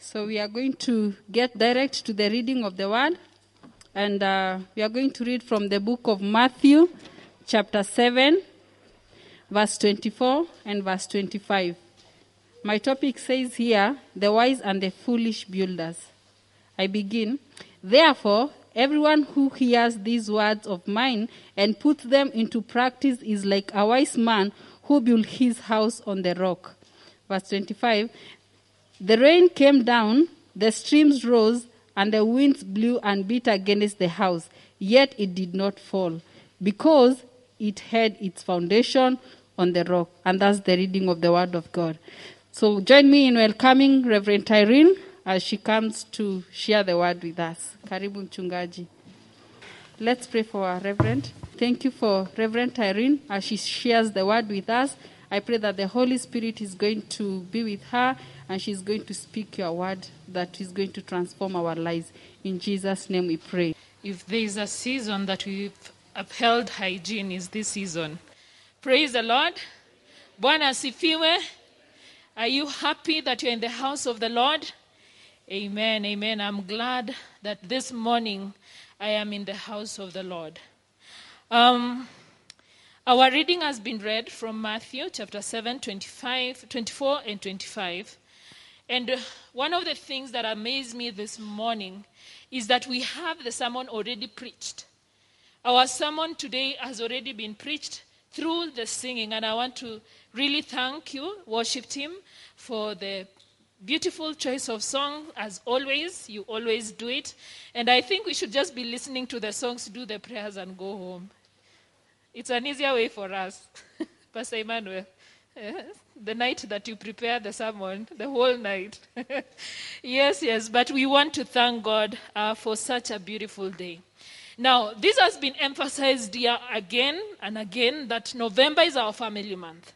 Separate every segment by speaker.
Speaker 1: So we are going to get direct to the reading of the word. And uh, we are going to read from the book of Matthew, chapter 7, verse 24 and verse 25. My topic says here, the wise and the foolish builders. I begin. Therefore, everyone who hears these words of mine and puts them into practice is like a wise man who built his house on the rock. Verse 25. The rain came down, the streams rose, and the winds blew and beat against the house, yet it did not fall, because it had its foundation on the rock. And that's the reading of the word of God. So join me in welcoming Reverend Tyrene as she comes to share the word with us. Karibu mchungaji. Let's pray for our Reverend. Thank you for Reverend Tyrene as she shares the word with us. I pray that the Holy Spirit is going to be with her and she's going to speak your word that is going to transform our lives. In Jesus' name we pray.
Speaker 2: If there is a season that we've upheld hygiene, is this season. Praise the Lord. Bwana asifiwe. Are you happy that you're in the house of the Lord? Amen. Amen. I'm glad that this morning I am in the house of the Lord. Um, our reading has been read from Matthew chapter 7, 25, 24 and 25. And uh, one of the things that amazed me this morning is that we have the sermon already preached. Our sermon today has already been preached through the singing, and I want to really thank you, worship team, for the beautiful choice of song. As always, you always do it. And I think we should just be listening to the songs, do the prayers, and go home. It's an easier way for us. Pastor Emmanuel, eh, the night that you prepare the sermon, the whole night. yes, yes, but we want to thank God uh, for such a beautiful day. Now, this has been emphasized here again and again that November is our family month.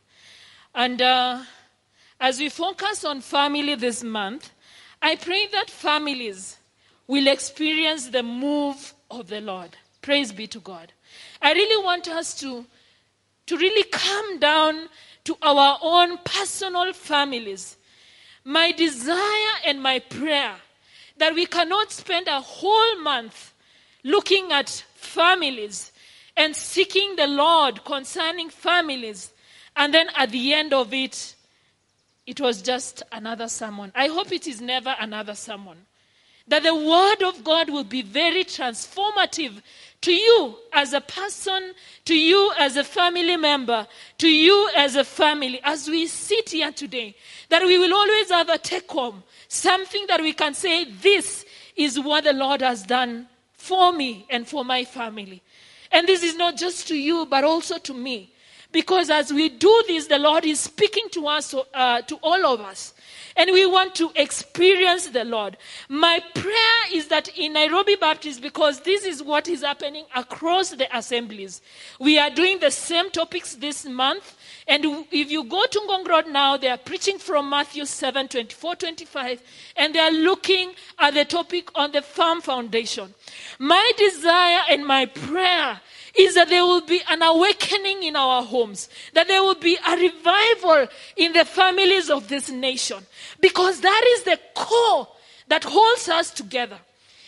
Speaker 2: And uh, as we focus on family this month, I pray that families will experience the move of the Lord. Praise be to God. I really want us to, to really come down to our own personal families. My desire and my prayer that we cannot spend a whole month looking at families and seeking the Lord concerning families, and then at the end of it, it was just another sermon. I hope it is never another sermon. That the Word of God will be very transformative to you as a person, to you as a family member, to you as a family, as we sit here today. That we will always have a take home, something that we can say, This is what the Lord has done for me and for my family. And this is not just to you, but also to me. Because as we do this, the Lord is speaking to us, uh, to all of us. And we want to experience the Lord. My prayer is that in Nairobi Baptist, because this is what is happening across the assemblies, we are doing the same topics this month. And if you go to Ngong Road now, they are preaching from Matthew 7 24 25, and they are looking at the topic on the firm foundation. My desire and my prayer is that there will be an awakening in our homes, that there will be a revival in the families of this nation, because that is the core that holds us together.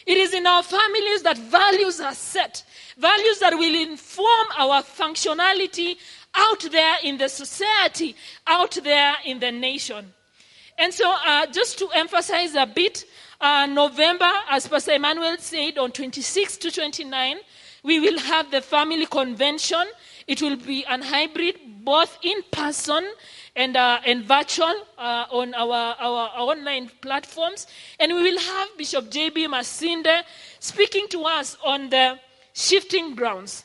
Speaker 2: It is in our families that values are set, values that will inform our functionality out there in the society, out there in the nation. And so, uh, just to emphasize a bit, uh, November, as Pastor Emmanuel said, on 26 to 29, we will have the family convention. It will be an hybrid, both in person and, uh, and virtual uh, on our, our, our, online platforms. And we will have Bishop J.B. Masinde speaking to us on the shifting grounds.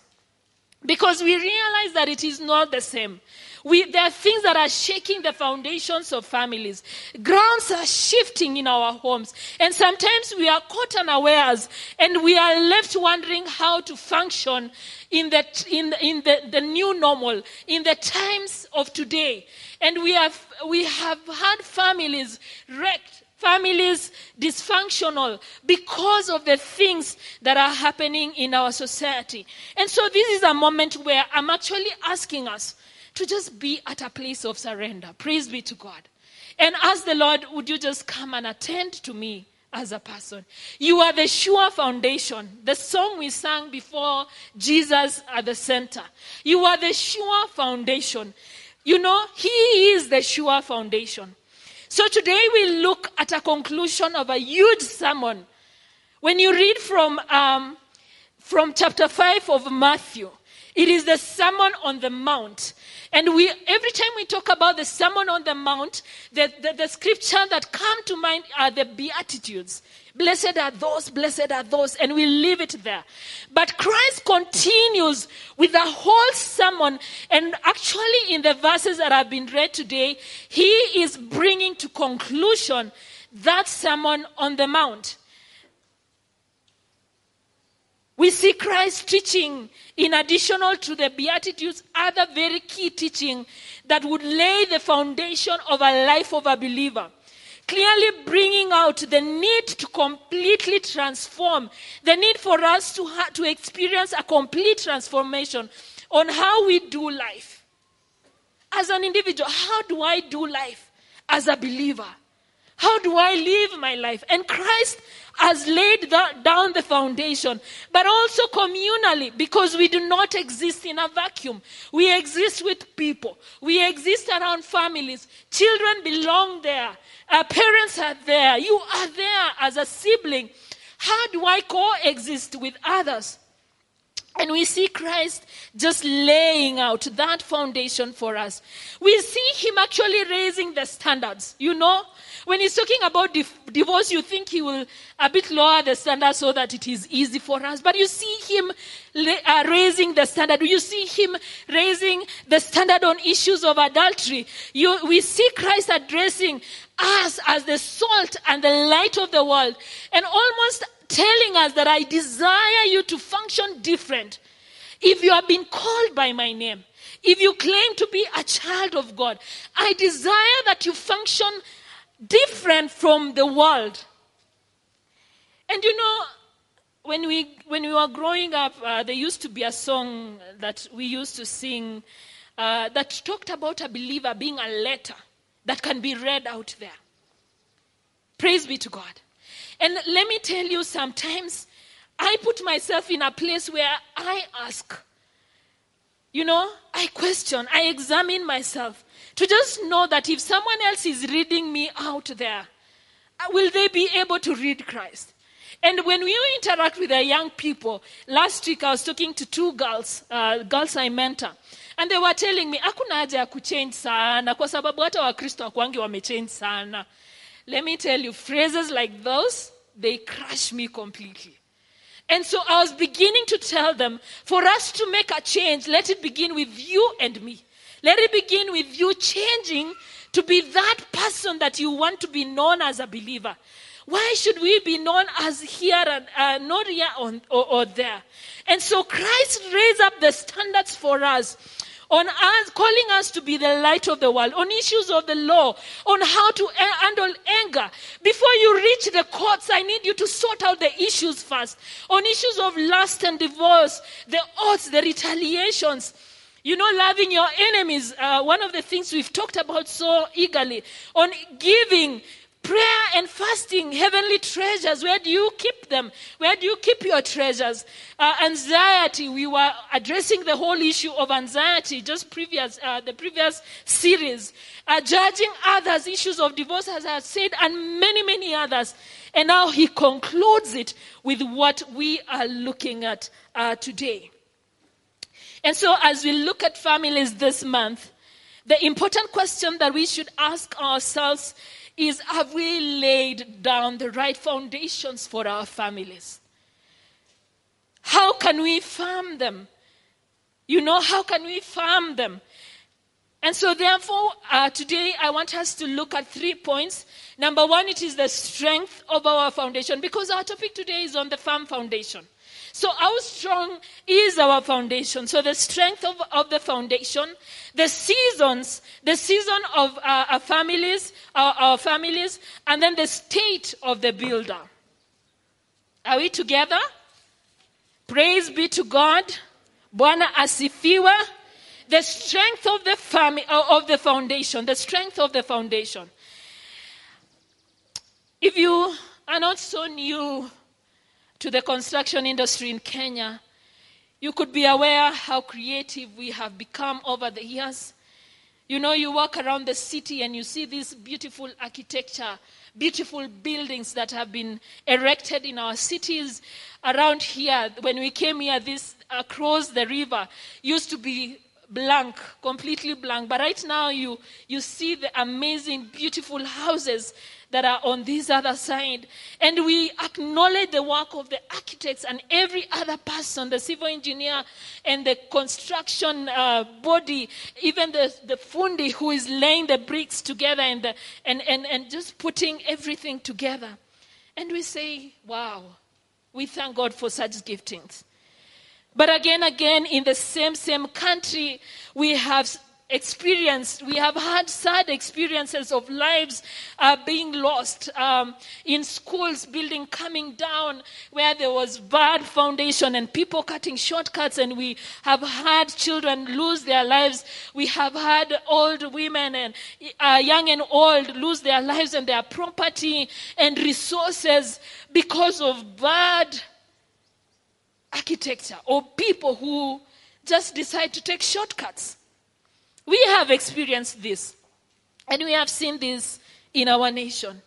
Speaker 2: Because we realize that it is not the same. We, there are things that are shaking the foundations of families. Grounds are shifting in our homes. And sometimes we are caught unawares and we are left wondering how to function in, the, in, in the, the new normal, in the times of today. And we have, we have had families wrecked families dysfunctional because of the things that are happening in our society. And so, this is a moment where I'm actually asking us to just be at a place of surrender. Praise be to God. and ask the Lord, Would you just come and attend to me as a person? You are the sure foundation. The song we sang before Jesus at the center. You are the sure foundation. You know, He is the sure foundation. So today we look at a conclusion of a huge sermon. When you read from, um, from chapter 5 of Matthew, it is the Sermon on the Mount. And we, every time we talk about the Sermon on the Mount, the, the, the scripture that come to mind are the Beatitudes. Blessed are those, blessed are those, and we leave it there. But Christ continues with the whole sermon, and actually, in the verses that have been read today, he is bringing to conclusion that sermon on the Mount. We see Christ teaching, in additional to the Beatitudes, other very key teaching that would lay the foundation of a life of a believer. Clearly bringing out the need to completely transform, the need for us to, ha- to experience a complete transformation on how we do life. As an individual, how do I do life as a believer? How do I live my life? And Christ has laid down the foundation, but also communally, because we do not exist in a vacuum. We exist with people, we exist around families. Children belong there, our parents are there, you are there as a sibling. How do I coexist with others? And we see Christ just laying out that foundation for us. We see him actually raising the standards. You know, when he's talking about divorce, you think he will a bit lower the standard so that it is easy for us. But you see him uh, raising the standard. You see him raising the standard on issues of adultery. You, we see Christ addressing us as the salt and the light of the world and almost telling us that I desire you to function different. If you have been called by my name, if you claim to be a child of God, I desire that you function different from the world. And you know, when we, when we were growing up, uh, there used to be a song that we used to sing uh, that talked about a believer being a letter that can be read out there. Praise be to God. And let me tell you, sometimes I put myself in a place where I ask, you know, I question, I examine myself to just know that if someone else is reading me out there, uh, will they be able to read Christ? And when we interact with the young people, last week I was talking to two girls, uh, girls I mentor, and they were telling me, hakuna haja ya kuchange sana, kwa sababu hata wakristo wakwangi wamechange sana. Let me tell you, phrases like those, they crush me completely. And so I was beginning to tell them, for us to make a change, let it begin with you and me. Let it begin with you changing to be that person that you want to be known as a believer. Why should we be known as here and uh, not here or, or, or there? And so Christ raised up the standards for us on us, calling us to be the light of the world, on issues of the law, on how to handle anger. Before you reach the courts, I need you to sort out the issues first. On issues of lust and divorce, the odds, the retaliations, you know, loving your enemies, uh, one of the things we've talked about so eagerly. On giving, prayer and fasting, heavenly treasures, where do you keep them? Where do you keep your treasures? Uh, anxiety, we were addressing the whole issue of anxiety just previous, uh, the previous series. Uh, judging others, issues of divorce, as I said, and many, many others. And now he concludes it with what we are looking at uh, today. And so, as we look at families this month, the important question that we should ask ourselves is Have we laid down the right foundations for our families? How can we farm them? You know, how can we farm them? And so, therefore, uh, today I want us to look at three points. Number one, it is the strength of our foundation, because our topic today is on the farm foundation. So, how strong is our foundation? So, the strength of, of the foundation, the seasons, the season of uh, our families, our, our families, and then the state of the builder. Are we together? Praise be to God. Bwana asifiwe. The strength of the family, uh, of the foundation, the strength of the foundation. If you are not so new to the construction industry in Kenya, you could be aware how creative we have become over the years. You know, you walk around the city and you see this beautiful architecture, beautiful buildings that have been erected in our cities around here. When we came here, this across the river used to be blank, completely blank. But right now, you, you see the amazing, beautiful houses that are on this other side. And we acknowledge the work of the architects and every other person, the civil engineer and the construction uh, body, even the, the fundi who is laying the bricks together and, the, and, and, and just putting everything together. And we say, wow, we thank God for such giftings. But again, again, in the same, same country, we have experienced, we have had sad experiences of lives uh, being lost um, in schools, building coming down where there was bad foundation and people cutting shortcuts, and we have had children lose their lives. We have had old women and uh, young and old lose their lives and their property and resources because of bad architecture or people who just decide to take shortcuts. We have experienced this, and we have seen this in our nation.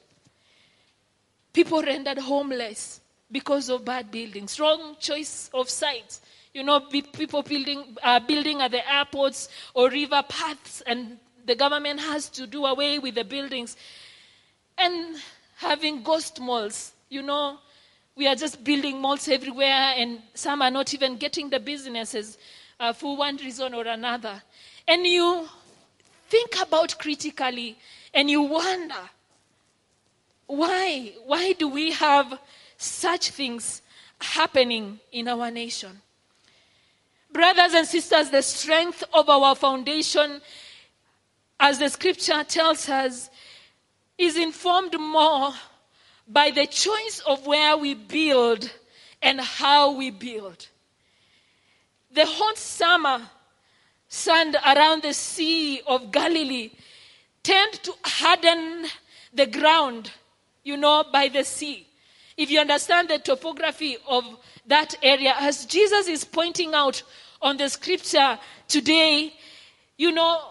Speaker 2: People rendered homeless because of bad buildings, wrong choice of sites. You know, people building, uh, building at the airports or river paths, and the government has to do away with the buildings. And having ghost malls, you know, we are just building malls everywhere, and some are not even getting the businesses uh, for one reason or another and you think about critically and you wonder why why do we have such things happening in our nation? Brothers and sisters the strength of our foundation as the scripture tells us is informed more by the choice of where we build and how we build. The hot summer sand around the Sea of Galilee tend to harden the ground, you know, by the sea. If you understand the topography of that area, as Jesus is pointing out on the scripture today, you know,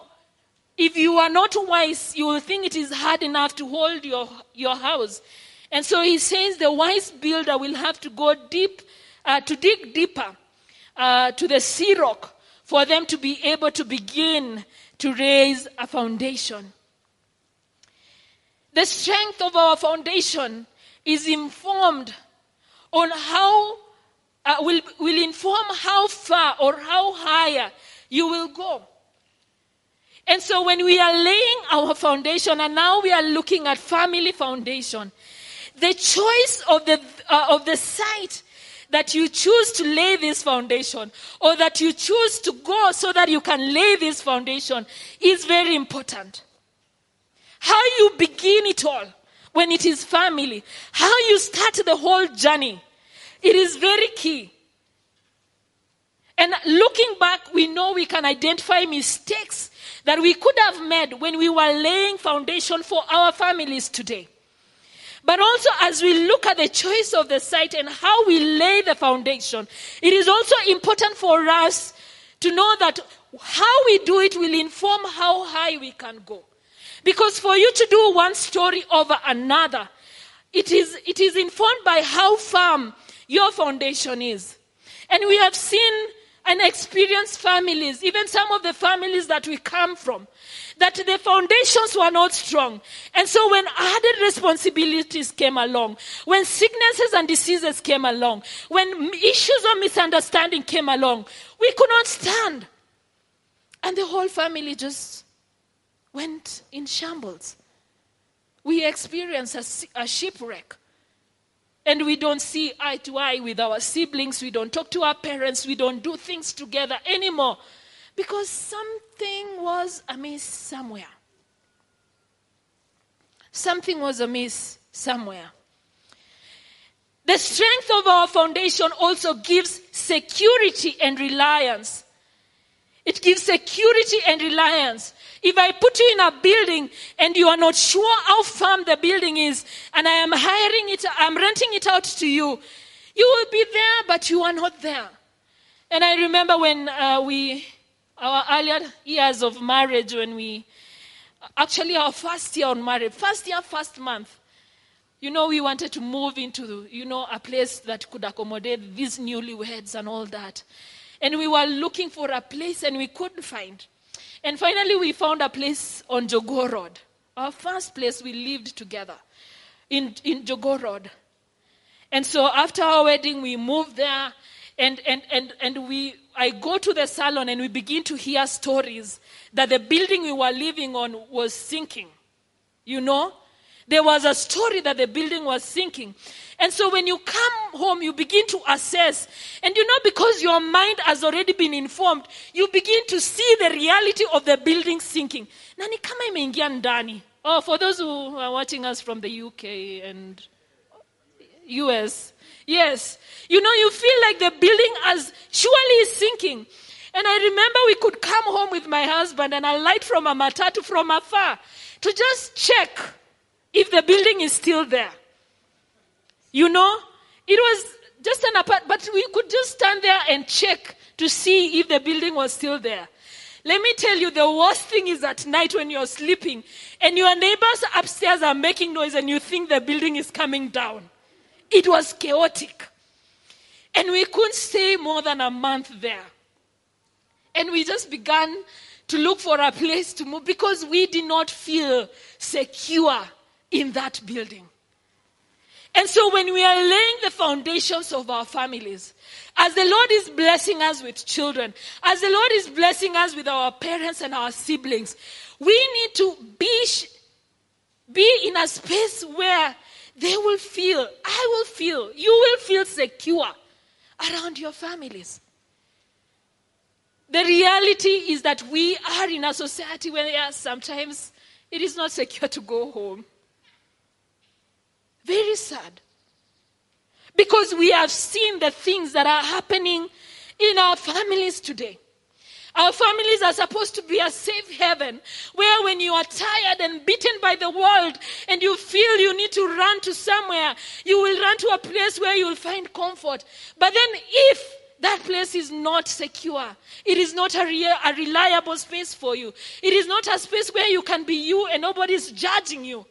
Speaker 2: if you are not wise, you will think it is hard enough to hold your, your house. And so he says the wise builder will have to go deep, uh, to dig deeper uh, to the sea rock for them to be able to begin to raise a foundation. The strength of our foundation is informed on how, uh, will, will inform how far or how higher you will go. And so when we are laying our foundation, and now we are looking at family foundation, the choice of the, uh, of the site that you choose to lay this foundation or that you choose to go so that you can lay this foundation is very important. How you begin it all when it is family, how you start the whole journey, it is very key. And looking back, we know we can identify mistakes that we could have made when we were laying foundation for our families today. But also, as we look at the choice of the site and how we lay the foundation, it is also important for us to know that how we do it will inform how high we can go. Because for you to do one story over another, it is, it is informed by how firm your foundation is. And we have seen and experienced families, even some of the families that we come from, that the foundations were not strong. And so when added responsibilities came along, when sicknesses and diseases came along, when issues of misunderstanding came along, we could not stand. And the whole family just went in shambles. We experienced a, a shipwreck. And we don't see eye to eye with our siblings. We don't talk to our parents. We don't do things together anymore because something was amiss somewhere. Something was amiss somewhere. The strength of our foundation also gives security and reliance. It gives security and reliance. If I put you in a building and you are not sure how firm the building is, and I am hiring it, I'm renting it out to you, you will be there, but you are not there. And I remember when uh, we, our earlier years of marriage, when we, actually our first year on marriage, first year, first month, you know, we wanted to move into, you know, a place that could accommodate these newlyweds and all that. And we were looking for a place and we couldn't find. And finally, we found a place on Jogoo Road. Our first place we lived together in, in Jogoo Road. And so after our wedding, we moved there and, and, and, and we, I go to the salon and we begin to hear stories that the building we were living on was sinking. You know? There was a story that the building was sinking. And so when you come home, you begin to assess. And you know, because your mind has already been informed, you begin to see the reality of the building sinking. Nani kama imeingia ndani. Oh, for those who are watching us from the UK and US, yes. You know, you feel like the building has surely is sinking. And I remember we could come home with my husband and a light from a matatu from afar to just check if the building is still there. You know, it was just an apart, but we could just stand there and check to see if the building was still there. Let me tell you, the worst thing is at night when you're sleeping and your neighbors upstairs are making noise and you think the building is coming down. It was chaotic. And we couldn't stay more than a month there. And we just began to look for a place to move because we did not feel secure in that building. And so when we are laying the foundations of our families, as the Lord is blessing us with children, as the Lord is blessing us with our parents and our siblings, we need to be, be in a space where they will feel, I will feel, you will feel secure around your families. The reality is that we are in a society where sometimes it is not secure to go home. Very sad. Because we have seen the things that are happening in our families today. Our families are supposed to be a safe haven where, when you are tired and beaten by the world and you feel you need to run to somewhere, you will run to a place where you will find comfort. But then, if that place is not secure, it is not a, real, a reliable space for you, it is not a space where you can be you and nobody is judging you,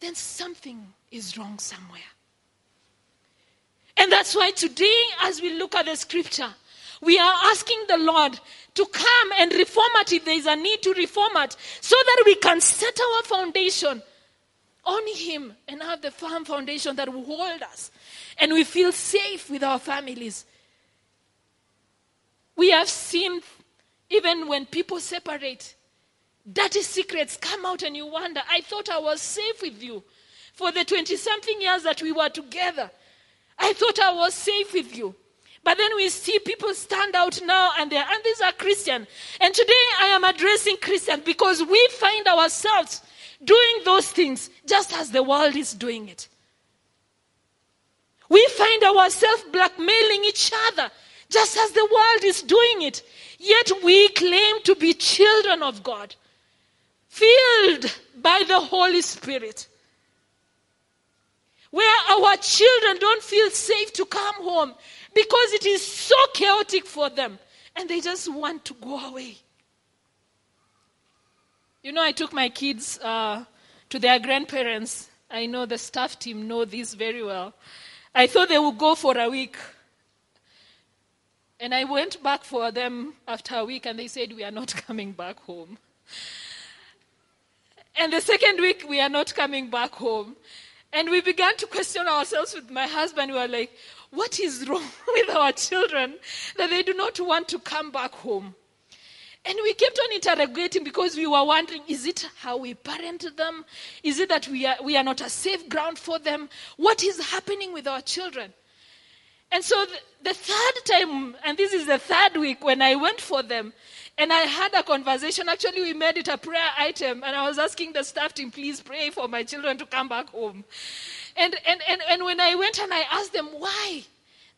Speaker 2: then something is wrong somewhere. And that's why today, as we look at the scripture, we are asking the Lord to come and reformat if there is a need to reformat so that we can set our foundation on Him and have the firm foundation that will hold us and we feel safe with our families. We have seen, even when people separate, dirty secrets come out and you wonder, I thought I was safe with you for the 20 something years that we were together. I thought I was safe with you. But then we see people stand out now and they and these are Christian. And today I am addressing Christian because we find ourselves doing those things just as the world is doing it. We find ourselves blackmailing each other just as the world is doing it. Yet we claim to be children of God, filled by the Holy Spirit where our children don't feel safe to come home because it is so chaotic for them and they just want to go away. You know, I took my kids uh, to their grandparents. I know the staff team know this very well. I thought they would go for a week. And I went back for them after a week and they said, We are not coming back home. And the second week, we are not coming back home. And we began to question ourselves with my husband. We were like, what is wrong with our children that they do not want to come back home? And we kept on interrogating because we were wondering is it how we parent them? Is it that we are, we are not a safe ground for them? What is happening with our children? And so the, the third time, and this is the third week when I went for them, and I had a conversation. Actually, we made it a prayer item, and I was asking the staff team, please pray for my children to come back home. And, and, and, and when I went and I asked them why,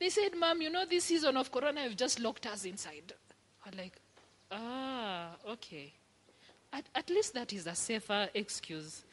Speaker 2: they said, Mom, you know, this season of Corona, have just locked us inside. I'm like, ah, okay. at, at least that is a safer excuse.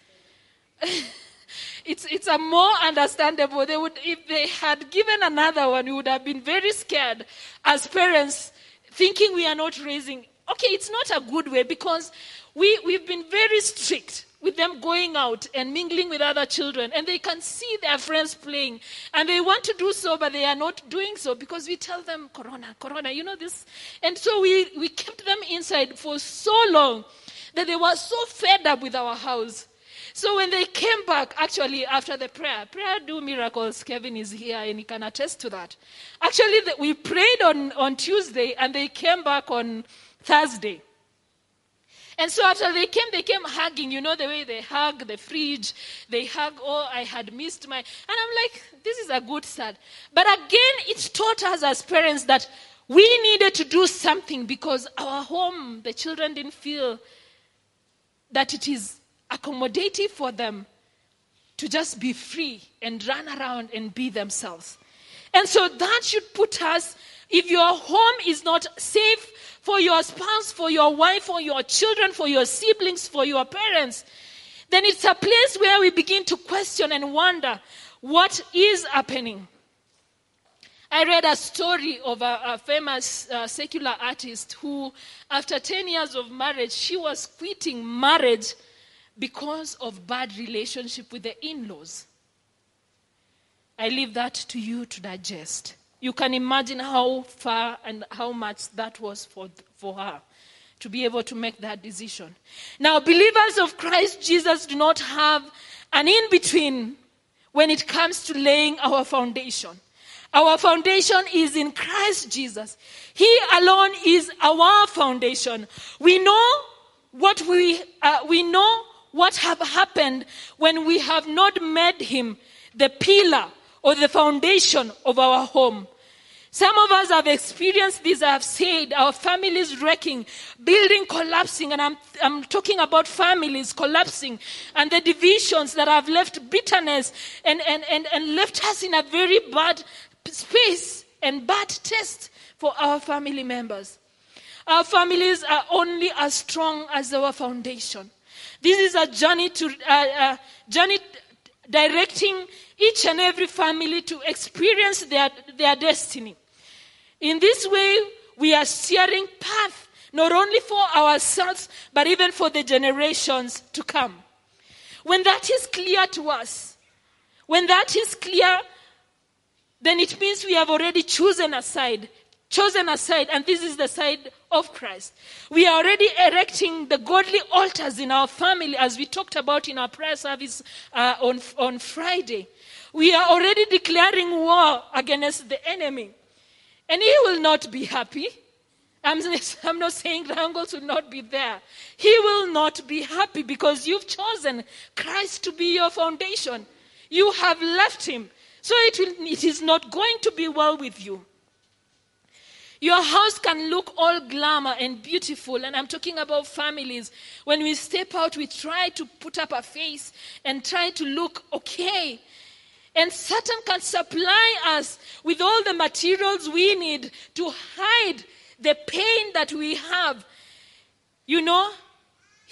Speaker 2: it's, it's a more understandable. They would, if they had given another one, we would have been very scared as parents, thinking we are not raising. Okay, it's not a good way because we, we've been very strict with them going out and mingling with other children, and they can see their friends playing, and they want to do so, but they are not doing so because we tell them, Corona, Corona, you know this. And so we, we kept them inside for so long that they were so fed up with our house. So when they came back, actually, after the prayer, prayer do miracles. Kevin is here and he can attest to that. Actually, we prayed on, on Tuesday and they came back on Thursday. And so after they came, they came hugging. You know the way they hug the fridge. They hug, oh, I had missed my. And I'm like, this is a good start. But again, it taught us as parents that we needed to do something because our home, the children didn't feel that it is accommodative for them to just be free and run around and be themselves. And so that should put us, if your home is not safe for your spouse, for your wife, for your children, for your siblings, for your parents, then it's a place where we begin to question and wonder what is happening. I read a story of a, a famous uh, secular artist who, after 10 years of marriage, she was quitting marriage because of bad relationship with the in-laws. I leave that to you to digest. You can imagine how far and how much that was for, for her to be able to make that decision. Now, believers of Christ Jesus do not have an in between when it comes to laying our foundation. Our foundation is in Christ Jesus. He alone is our foundation. We know what we, uh, we know what have happened when we have not made him the pillar or the foundation of our home. Some of us have experienced this. I have said our families wrecking, building collapsing, and I'm, I'm talking about families collapsing and the divisions that have left bitterness and, and, and, and left us in a very bad space and bad taste for our family members. Our families are only as strong as our foundation. This is a journey to uh, uh, journey directing each and every family to experience their, their destiny. In this way, we are steering path not only for ourselves, but even for the generations to come. When that is clear to us, when that is clear, then it means we have already chosen a side, chosen a side, and this is the side of Christ. We are already erecting the godly altars in our family, as we talked about in our prayer service uh, on, on Friday. We are already declaring war against the enemy. And he will not be happy. I'm, I'm not saying wrangles will not be there. He will not be happy because you've chosen Christ to be your foundation. You have left him. So it, will, it is not going to be well with you. Your house can look all glamour and beautiful, and I'm talking about families. When we step out, we try to put up a face and try to look okay. And Satan can supply us with all the materials we need to hide the pain that we have. You know,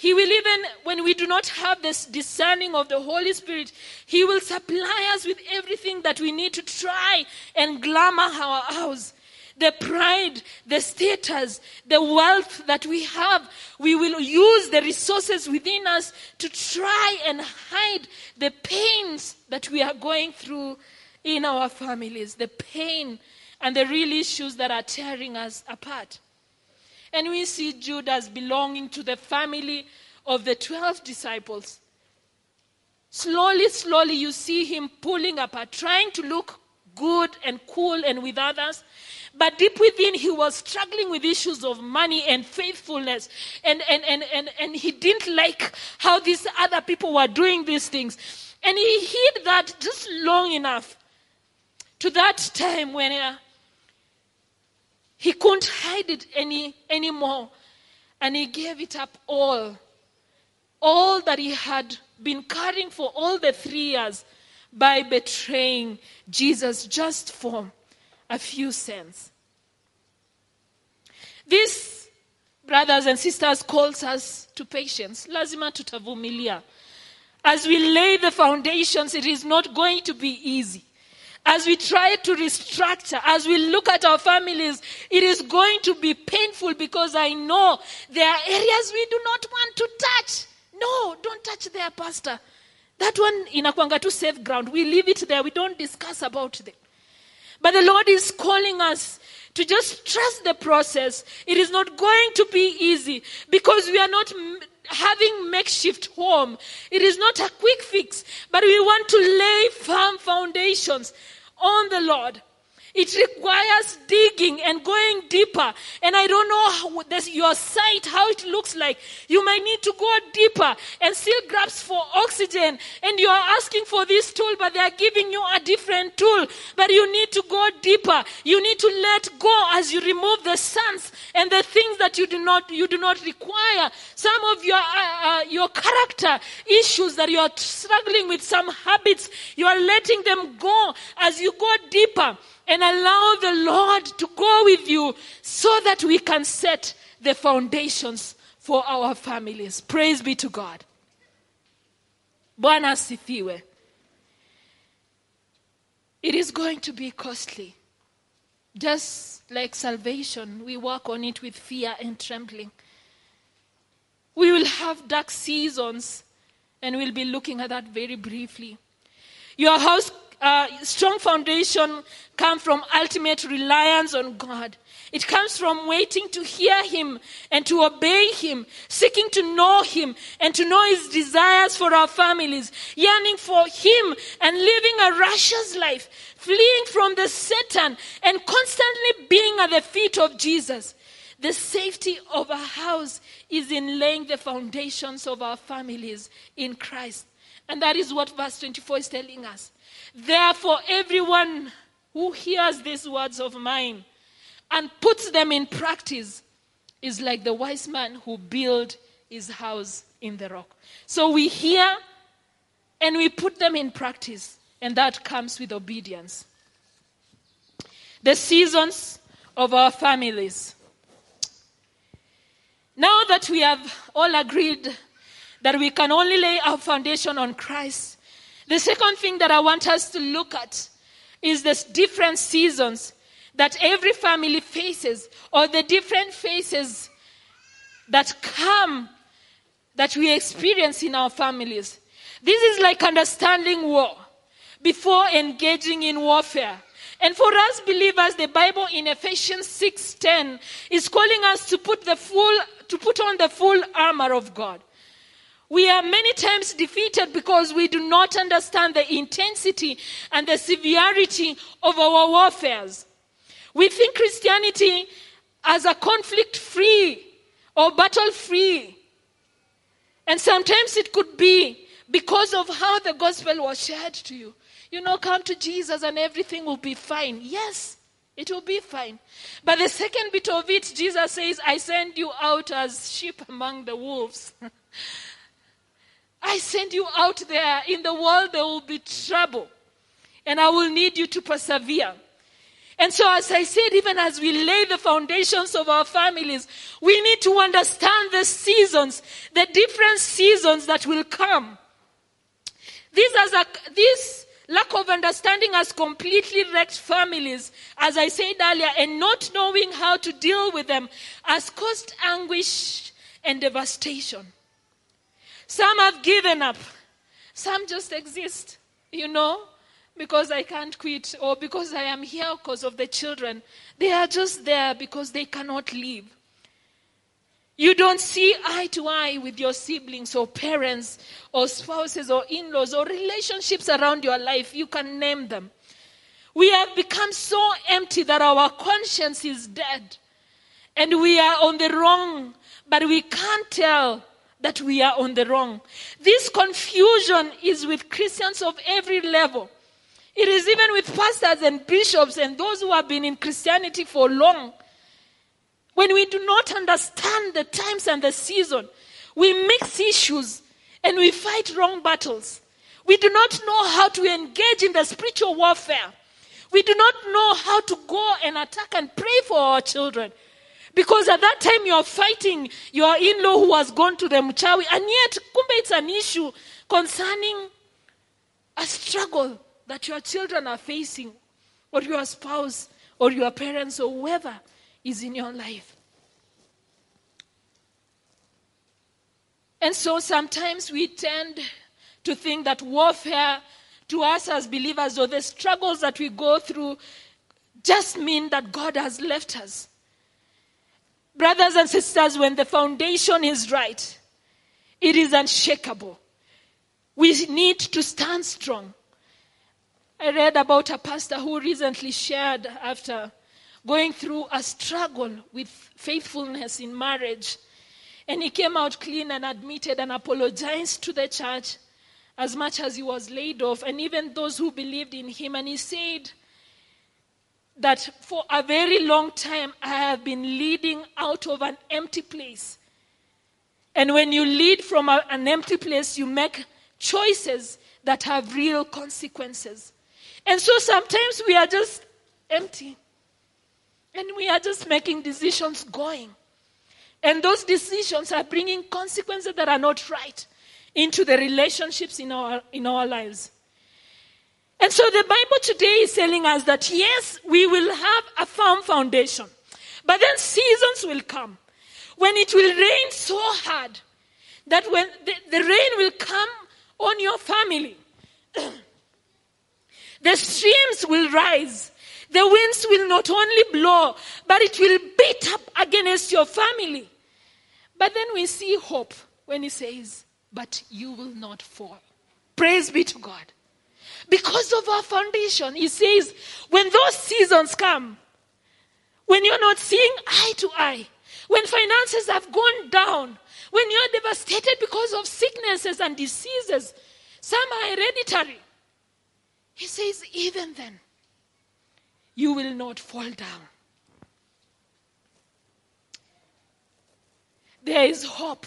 Speaker 2: he will even, when we do not have this discerning of the Holy Spirit, He will supply us with everything that we need to try and glamour our house the pride, the status, the wealth that we have. We will use the resources within us to try and hide the pains that we are going through in our families, the pain and the real issues that are tearing us apart. And we see Judas belonging to the family of the 12 disciples. Slowly, slowly, you see him pulling apart, trying to look good and cool and with others, but deep within, he was struggling with issues of money and faithfulness. And, and, and, and, and he didn't like how these other people were doing these things. And he hid that just long enough to that time when uh, he couldn't hide it any anymore. And he gave it up all. All that he had been carrying for all the three years by betraying Jesus just for a few cents. This brothers and sisters, calls us to patience. Lazima tutavumilia. As we lay the foundations, it is not going to be easy. As we try to restructure, as we look at our families, it is going to be painful because I know there are areas we do not want to touch. No, don't touch there, Pastor. That one inakwanga to safe ground. We leave it there. We don't discuss about them. But the Lord is calling us to just trust the process. It is not going to be easy because we are not having makeshift home. It is not a quick fix, but we want to lay firm foundations on the Lord. It requires digging and going deeper. And I don't know this, your sight, how it looks like. You might need to go deeper and still grasp for oxygen. And you are asking for this tool, but they are giving you a different tool. But you need to go deeper. You need to let go as you remove the sons and the things that you do not, you do not require. Some of your, uh, uh, your character issues that you are struggling with, some habits, you are letting them go as you go deeper and allow the Lord to go with you so that we can set the foundations for our families. Praise be to God. Bwana asifiwe. It is going to be costly. Just like salvation, we work on it with fear and trembling. We will have dark seasons, and we'll be looking at that very briefly. Your house uh, strong foundation comes from ultimate reliance on God. It comes from waiting to hear Him and to obey Him, seeking to know Him and to know His desires for our families, yearning for Him and living a righteous life, fleeing from the Satan and constantly being at the feet of Jesus. The safety of a house is in laying the foundations of our families in Christ. And that is what verse 24 is telling us. Therefore, everyone who hears these words of mine and puts them in practice is like the wise man who built his house in the rock. So we hear and we put them in practice, and that comes with obedience. The seasons of our families. Now that we have all agreed that we can only lay our foundation on Christ, the second thing that I want us to look at is the different seasons that every family faces, or the different phases that come that we experience in our families. This is like understanding war before engaging in warfare. And for us believers, the Bible in Ephesians 6:10 is calling us to put the full to put on the full armor of God. We are many times defeated because we do not understand the intensity and the severity of our warfares. We think Christianity as a conflict free or battle free. And sometimes it could be because of how the gospel was shared to you. You know, come to Jesus and everything will be fine. Yes, it will be fine. But the second bit of it, Jesus says, I send you out as sheep among the wolves. I send you out there. In the world, there will be trouble. And I will need you to persevere. And so, as I said, even as we lay the foundations of our families, we need to understand the seasons, the different seasons that will come. This, a, this lack of understanding has completely wrecked families, as I said earlier, and not knowing how to deal with them has caused anguish and devastation. Some have given up. Some just exist, you know, because I can't quit or because I am here because of the children. They are just there because they cannot leave. You don't see eye to eye with your siblings or parents or spouses or in laws or relationships around your life. You can name them. We have become so empty that our conscience is dead and we are on the wrong, but we can't tell that we are on the wrong. This confusion is with Christians of every level. It is even with pastors and bishops and those who have been in Christianity for long. When we do not understand the times and the season, we mix issues and we fight wrong battles. We do not know how to engage in the spiritual warfare. We do not know how to go and attack and pray for our children Because at that time you're fighting your in law who has gone to the mchawi, and yet, kumbe, it's an issue concerning a struggle that your children are facing, or your spouse, or your parents, or whoever is in your life. And so sometimes we tend to think that warfare to us as believers or the struggles that we go through just mean that God has left us. Brothers and sisters, when the foundation is right, it is unshakable. We need to stand strong. I read about a pastor who recently shared after going through a struggle with faithfulness in marriage. And he came out clean and admitted and apologized to the church as much as he was laid off, and even those who believed in him. And he said that for a very long time I have been leading out of an empty place. And when you lead from a, an empty place, you make choices that have real consequences. And so sometimes we are just empty. And we are just making decisions going. And those decisions are bringing consequences that are not right into the relationships in our, in our lives. And so the Bible today is telling us that yes, we will have a firm foundation, but then seasons will come when it will rain so hard that when the, the rain will come on your family, the streams will rise. The winds will not only blow, but it will beat up against your family. But then we see hope when he says, But you will not fall. Praise be to God. Because of our foundation, he says, when those seasons come, when you're not seeing eye to eye, when finances have gone down, when you're devastated because of sicknesses and diseases, some are hereditary. He says, even then, you will not fall down. There is hope.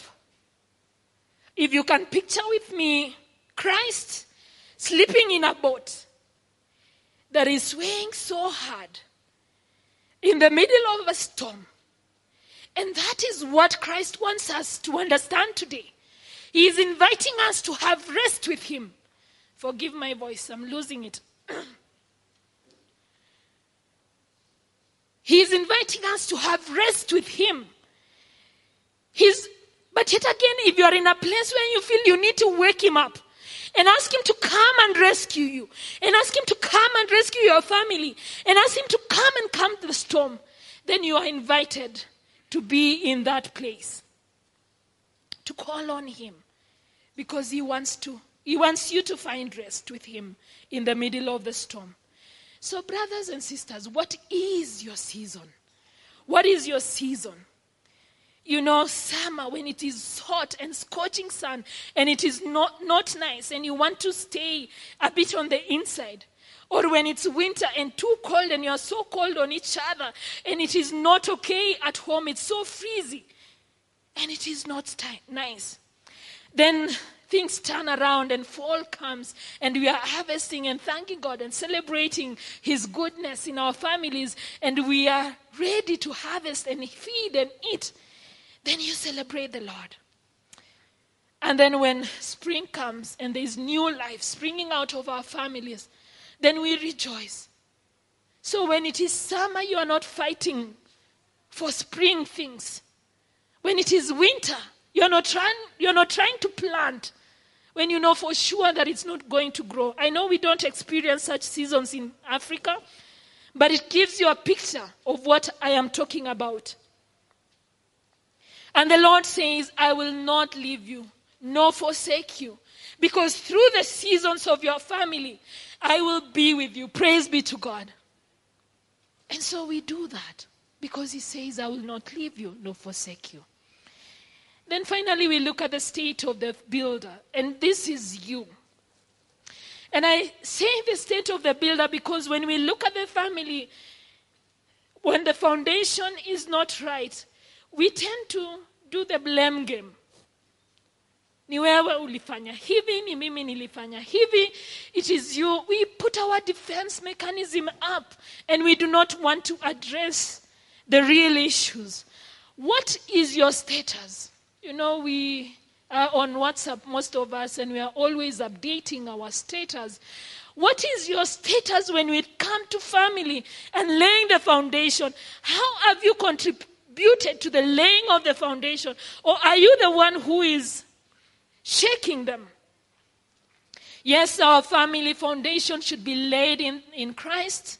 Speaker 2: If you can picture with me Christ sleeping in a boat that is swaying so hard in the middle of a storm. And that is what Christ wants us to understand today. He is inviting us to have rest with Him. Forgive my voice, I'm losing it. he is inviting us to have rest with Him. He's, but yet again, if you are in a place where you feel you need to wake Him up, and ask Him to come and rescue you, and ask Him to come and rescue your family, and ask Him to come and calm the storm, then you are invited to be in that place. To call on Him because He wants to. He wants you to find rest with Him in the middle of the storm. So, brothers and sisters, what is your season? What is your season? You know, summer when it is hot and scorching sun and it is not, not nice and you want to stay a bit on the inside. Or when it's winter and too cold and you're so cold on each other and it is not okay at home, it's so freezy and it is not nice. Then things turn around and fall comes and we are harvesting and thanking God and celebrating His goodness in our families and we are ready to harvest and feed and eat then you celebrate the Lord. And then when spring comes and there's new life springing out of our families, then we rejoice. So when it is summer, you are not fighting for spring things. When it is winter, you're not trying, you're not trying to plant when you know for sure that it's not going to grow. I know we don't experience such seasons in Africa, but it gives you a picture of what I am talking about. And the Lord says, I will not leave you, nor forsake you. Because through the seasons of your family, I will be with you. Praise be to God. And so we do that because He says, I will not leave you, nor forsake you. Then finally, we look at the state of the builder, and this is you. And I say the state of the builder because when we look at the family, when the foundation is not right, we tend to do the blame game ni wewe ulifanya hivi ni mimi nilifanya hivi it is you we put our defense mechanism up and we do not want to address the real issues What is your status? You know, we are on WhatsApp, most of us, and we are always updating our status. What is your status when we come to family and laying the foundation? How have you contributed to the laying of the foundation? Or are you the one who is shaking them? Yes, our family foundation should be laid in, in Christ.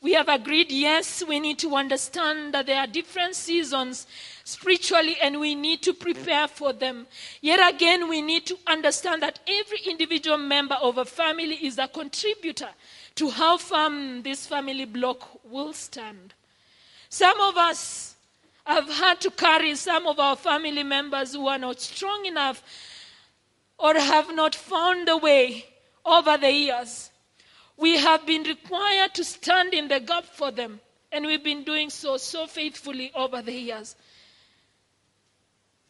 Speaker 2: We have agreed, yes, we need to understand that there are different seasons spiritually and we need to prepare for them. Yet again, we need to understand that every individual member of a family is a contributor to how firm mm, this family block will stand. Some of us have had to carry some of our family members who are not strong enough or have not found a way over the years. We have been required to stand in the gap for them, and we've been doing so so faithfully over the years.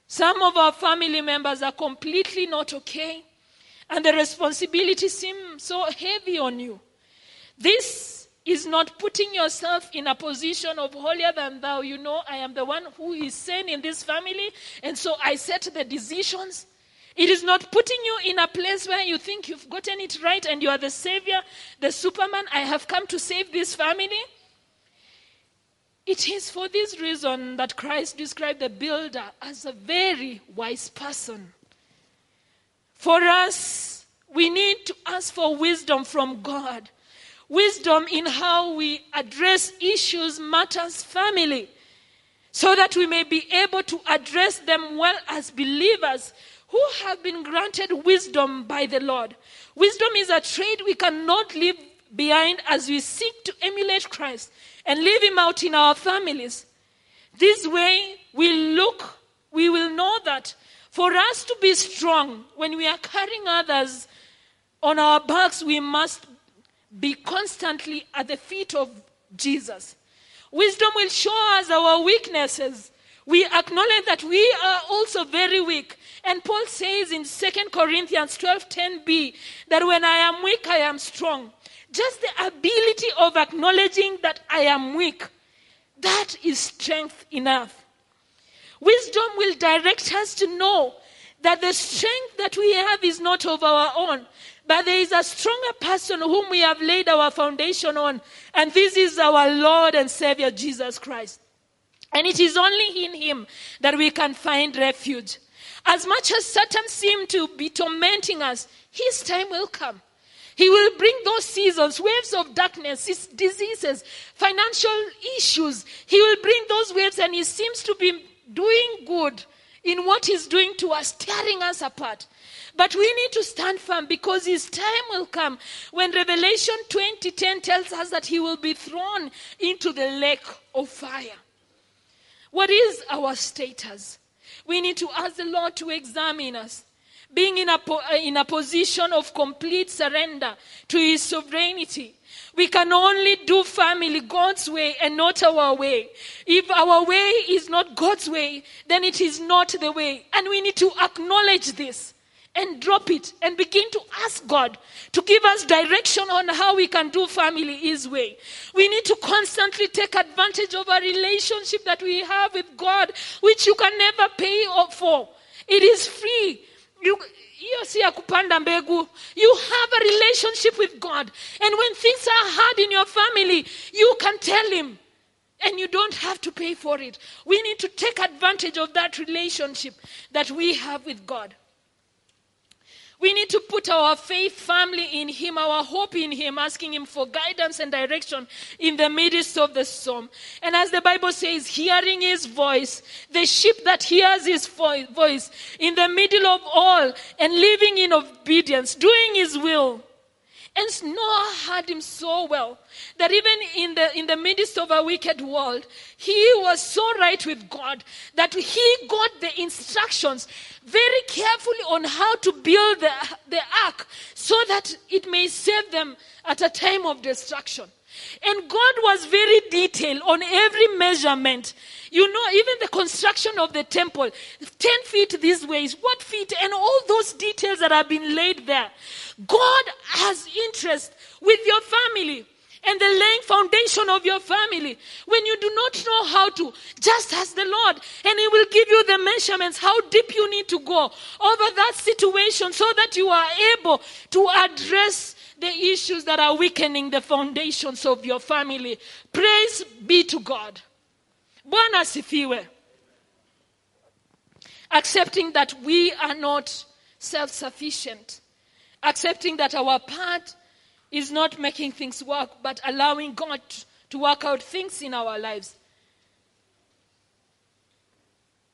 Speaker 2: Some of our family members are completely not okay, and the responsibility seems so heavy on you. This is not putting yourself in a position of holier than thou. You know, I am the one who is sane in this family, and so I set the decisions. It is not putting you in a place where you think you've gotten it right and you are the savior, the superman. I have come to save this family. It is for this reason that Christ described the builder as a very wise person. For us, we need to ask for wisdom from God. Wisdom in how we address issues, matters, family, so that we may be able to address them well as believers who have been granted wisdom by the Lord. Wisdom is a trait we cannot leave behind as we seek to emulate Christ and live Him out in our families. This way, we look, we will know that for us to be strong when we are carrying others on our backs, we must be constantly at the feet of Jesus. Wisdom will show us our weaknesses. We acknowledge that we are also very weak. And Paul says in 2 Corinthians 12:10b that when I am weak, I am strong. Just the ability of acknowledging that I am weak, that is strength enough. Wisdom will direct us to know that the strength that we have is not of our own, but there is a stronger person whom we have laid our foundation on, and this is our Lord and Savior Jesus Christ. And it is only in Him that we can find refuge. As much as Satan seemed to be tormenting us, His time will come. He will bring those seasons, waves of darkness, diseases, financial issues. He will bring those waves, and He seems to be doing good in what He's doing to us, tearing us apart. But we need to stand firm because His time will come when Revelation 20:10 tells us that He will be thrown into the lake of fire. What is our status? We need to ask the Lord to examine us being in a, po- uh, in a position of complete surrender to His sovereignty. We can only do family God's way and not our way. If our way is not God's way, then it is not the way. And we need to acknowledge this and drop it and begin to ask God to give us direction on how we can do family His way. We need to constantly take advantage of a relationship that we have with God, which you can never pay for. It is free. You, hiyo si ya kupanda mbegu. You have a relationship with god. And when things are hard in your family you can tell him. And you don't have to pay for it. We need to take advantage of that relationship that we have with god we need to put our faith firmly in Him, our hope in Him, asking Him for guidance and direction in the midst of the storm. And as the Bible says, hearing His voice, the sheep that hears His voice in the middle of all and living in obedience, doing His will. And Noah had him so well that even in the, in the midst of a wicked world, he was so right with God that he got the instructions very carefully on how to build the, the ark so that it may save them at a time of destruction. And God was very detailed on every measurement. You know, even the construction of the temple 10 feet this way, what feet, and all those details that have been laid there. God has interest with your family. And the laying foundation of your family. When you do not know how to, just ask the Lord, and He will give you the measurements, how deep you need to go over that situation so that you are able to address the issues that are weakening the foundations of your family. Praise be to God. Bwana asifiwe. Accepting that we are not self sufficient. Accepting that our part is not making things work, but allowing God to work out things in our lives.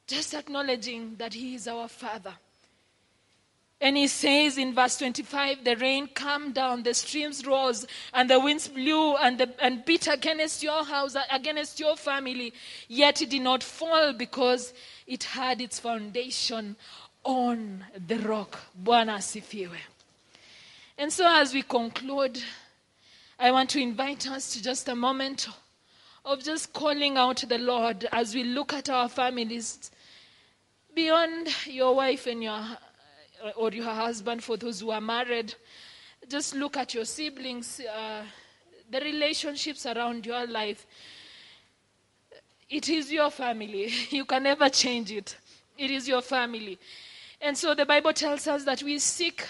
Speaker 2: Just acknowledging that He is our Father. And he says in verse 25, the rain came down, the streams rose, and the winds blew and, the, and beat against your house, against your family. Yet it did not fall because it had its foundation on the rock. Bwana asifiwe. And so as we conclude, I want to invite us to just a moment of just calling out the Lord as we look at our families beyond your wife and your or your husband, for those who are married, just look at your siblings, uh, the relationships around your life. It is your family. You can never change it. It is your family. And so the Bible tells us that we seek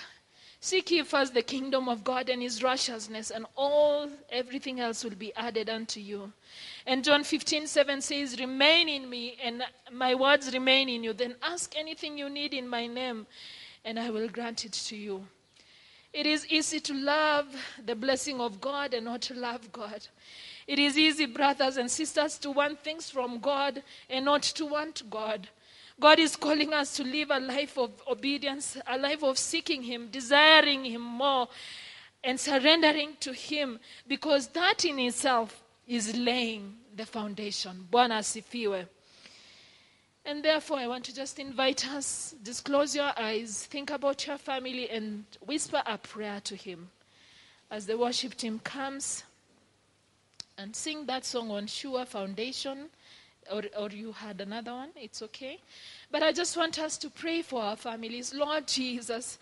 Speaker 2: seek ye first the kingdom of God and his righteousness, and all everything else will be added unto you. And John 15, 7 says, Remain in me, and my words remain in you. Then ask anything you need in my name, and I will grant it to you. It is easy to love the blessing of God and not to love God. It is easy, brothers and sisters, to want things from God and not to want God. God is calling us to live a life of obedience, a life of seeking Him, desiring Him more, and surrendering to Him, because that in itself is laying the foundation. Bwana asifiwe. And therefore, I want to just invite us, just close your eyes, think about your family, and whisper a prayer to Him as the worship team comes and sing that song on Sure Foundation. Or, or you had another one, it's okay. But I just want us to pray for our families. Lord Jesus,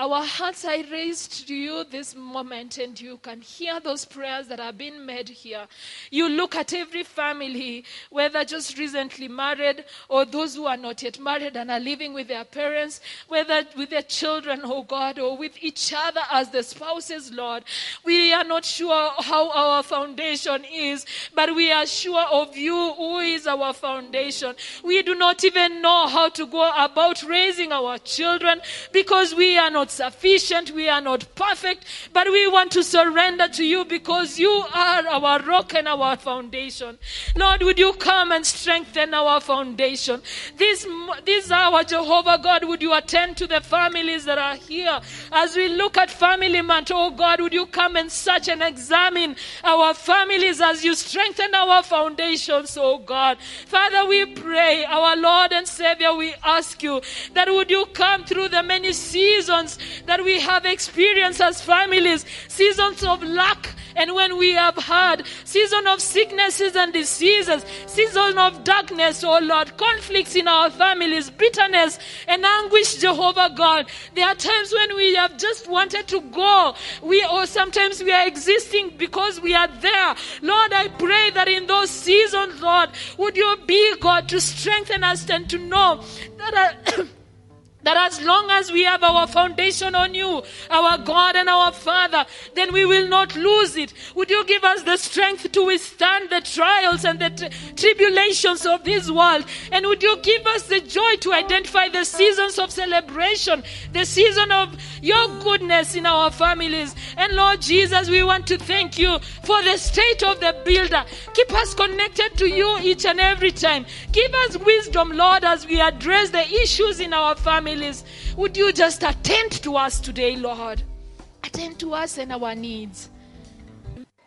Speaker 2: our hearts are raised to you this moment, and you can hear those prayers that are being made here. You look at every family, whether just recently married or those who are not yet married and are living with their parents, whether with their children, oh God, or with each other as the spouses, Lord. We are not sure how our foundation is, but we are sure of you who is our foundation. We do not even know how to go about raising our children because we are not sufficient, we are not perfect, but we want to surrender to you because you are our rock and our foundation. Lord, would you come and strengthen our foundation? This, this hour, Jehovah God, would you attend to the families that are here? As we look at family month, oh God, would you come and search and examine our families as you strengthen our foundations, oh God. Father, we pray, our Lord and Savior, we ask you that would you come through the many seasons that we have experienced as families, seasons of lack, and when we have had season of sicknesses and diseases, season of darkness, oh Lord, conflicts in our families, bitterness and anguish, Jehovah God. There are times when we have just wanted to go. We or sometimes we are existing because we are there. Lord, I pray that in those seasons, Lord, would you be God to strengthen us and to know that. Uh, That as long as we have our foundation on you, our God and our Father, then we will not lose it. Would you give us the strength to withstand the trials and the tribulations of this world? And would you give us the joy to identify the seasons of celebration, the season of your goodness in our families? And Lord Jesus, we want to thank you for the state of the builder. Keep us connected to you each and every time. Give us wisdom, Lord, as we address the issues in our families families. Would you just attend to us today, Lord? Attend to us and our needs.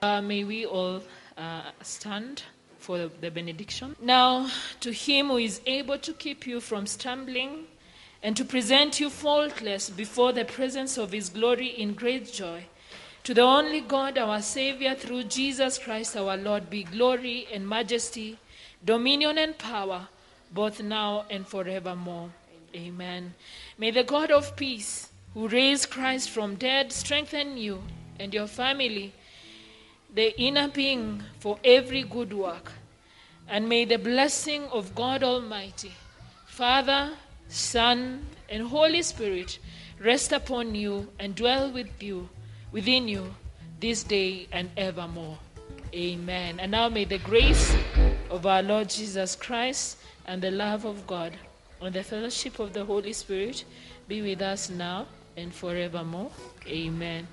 Speaker 3: Uh, may we all uh, stand for the benediction.
Speaker 2: Now, to him who is able to keep you from stumbling and to present you faultless before the presence of his glory in great joy. To the only God, our Savior, through Jesus Christ our Lord, be glory and majesty, dominion and power, both now and forevermore. Amen. May the God of peace, who raised Christ from dead, strengthen you and your family. the inner being for every good work. And may the blessing of God Almighty, Father, Son, and Holy Spirit rest upon you and dwell with you, within you, this day and evermore. Amen. And now may the grace of our Lord Jesus Christ and the love of God and the fellowship of the Holy Spirit be with us now and forevermore. Amen.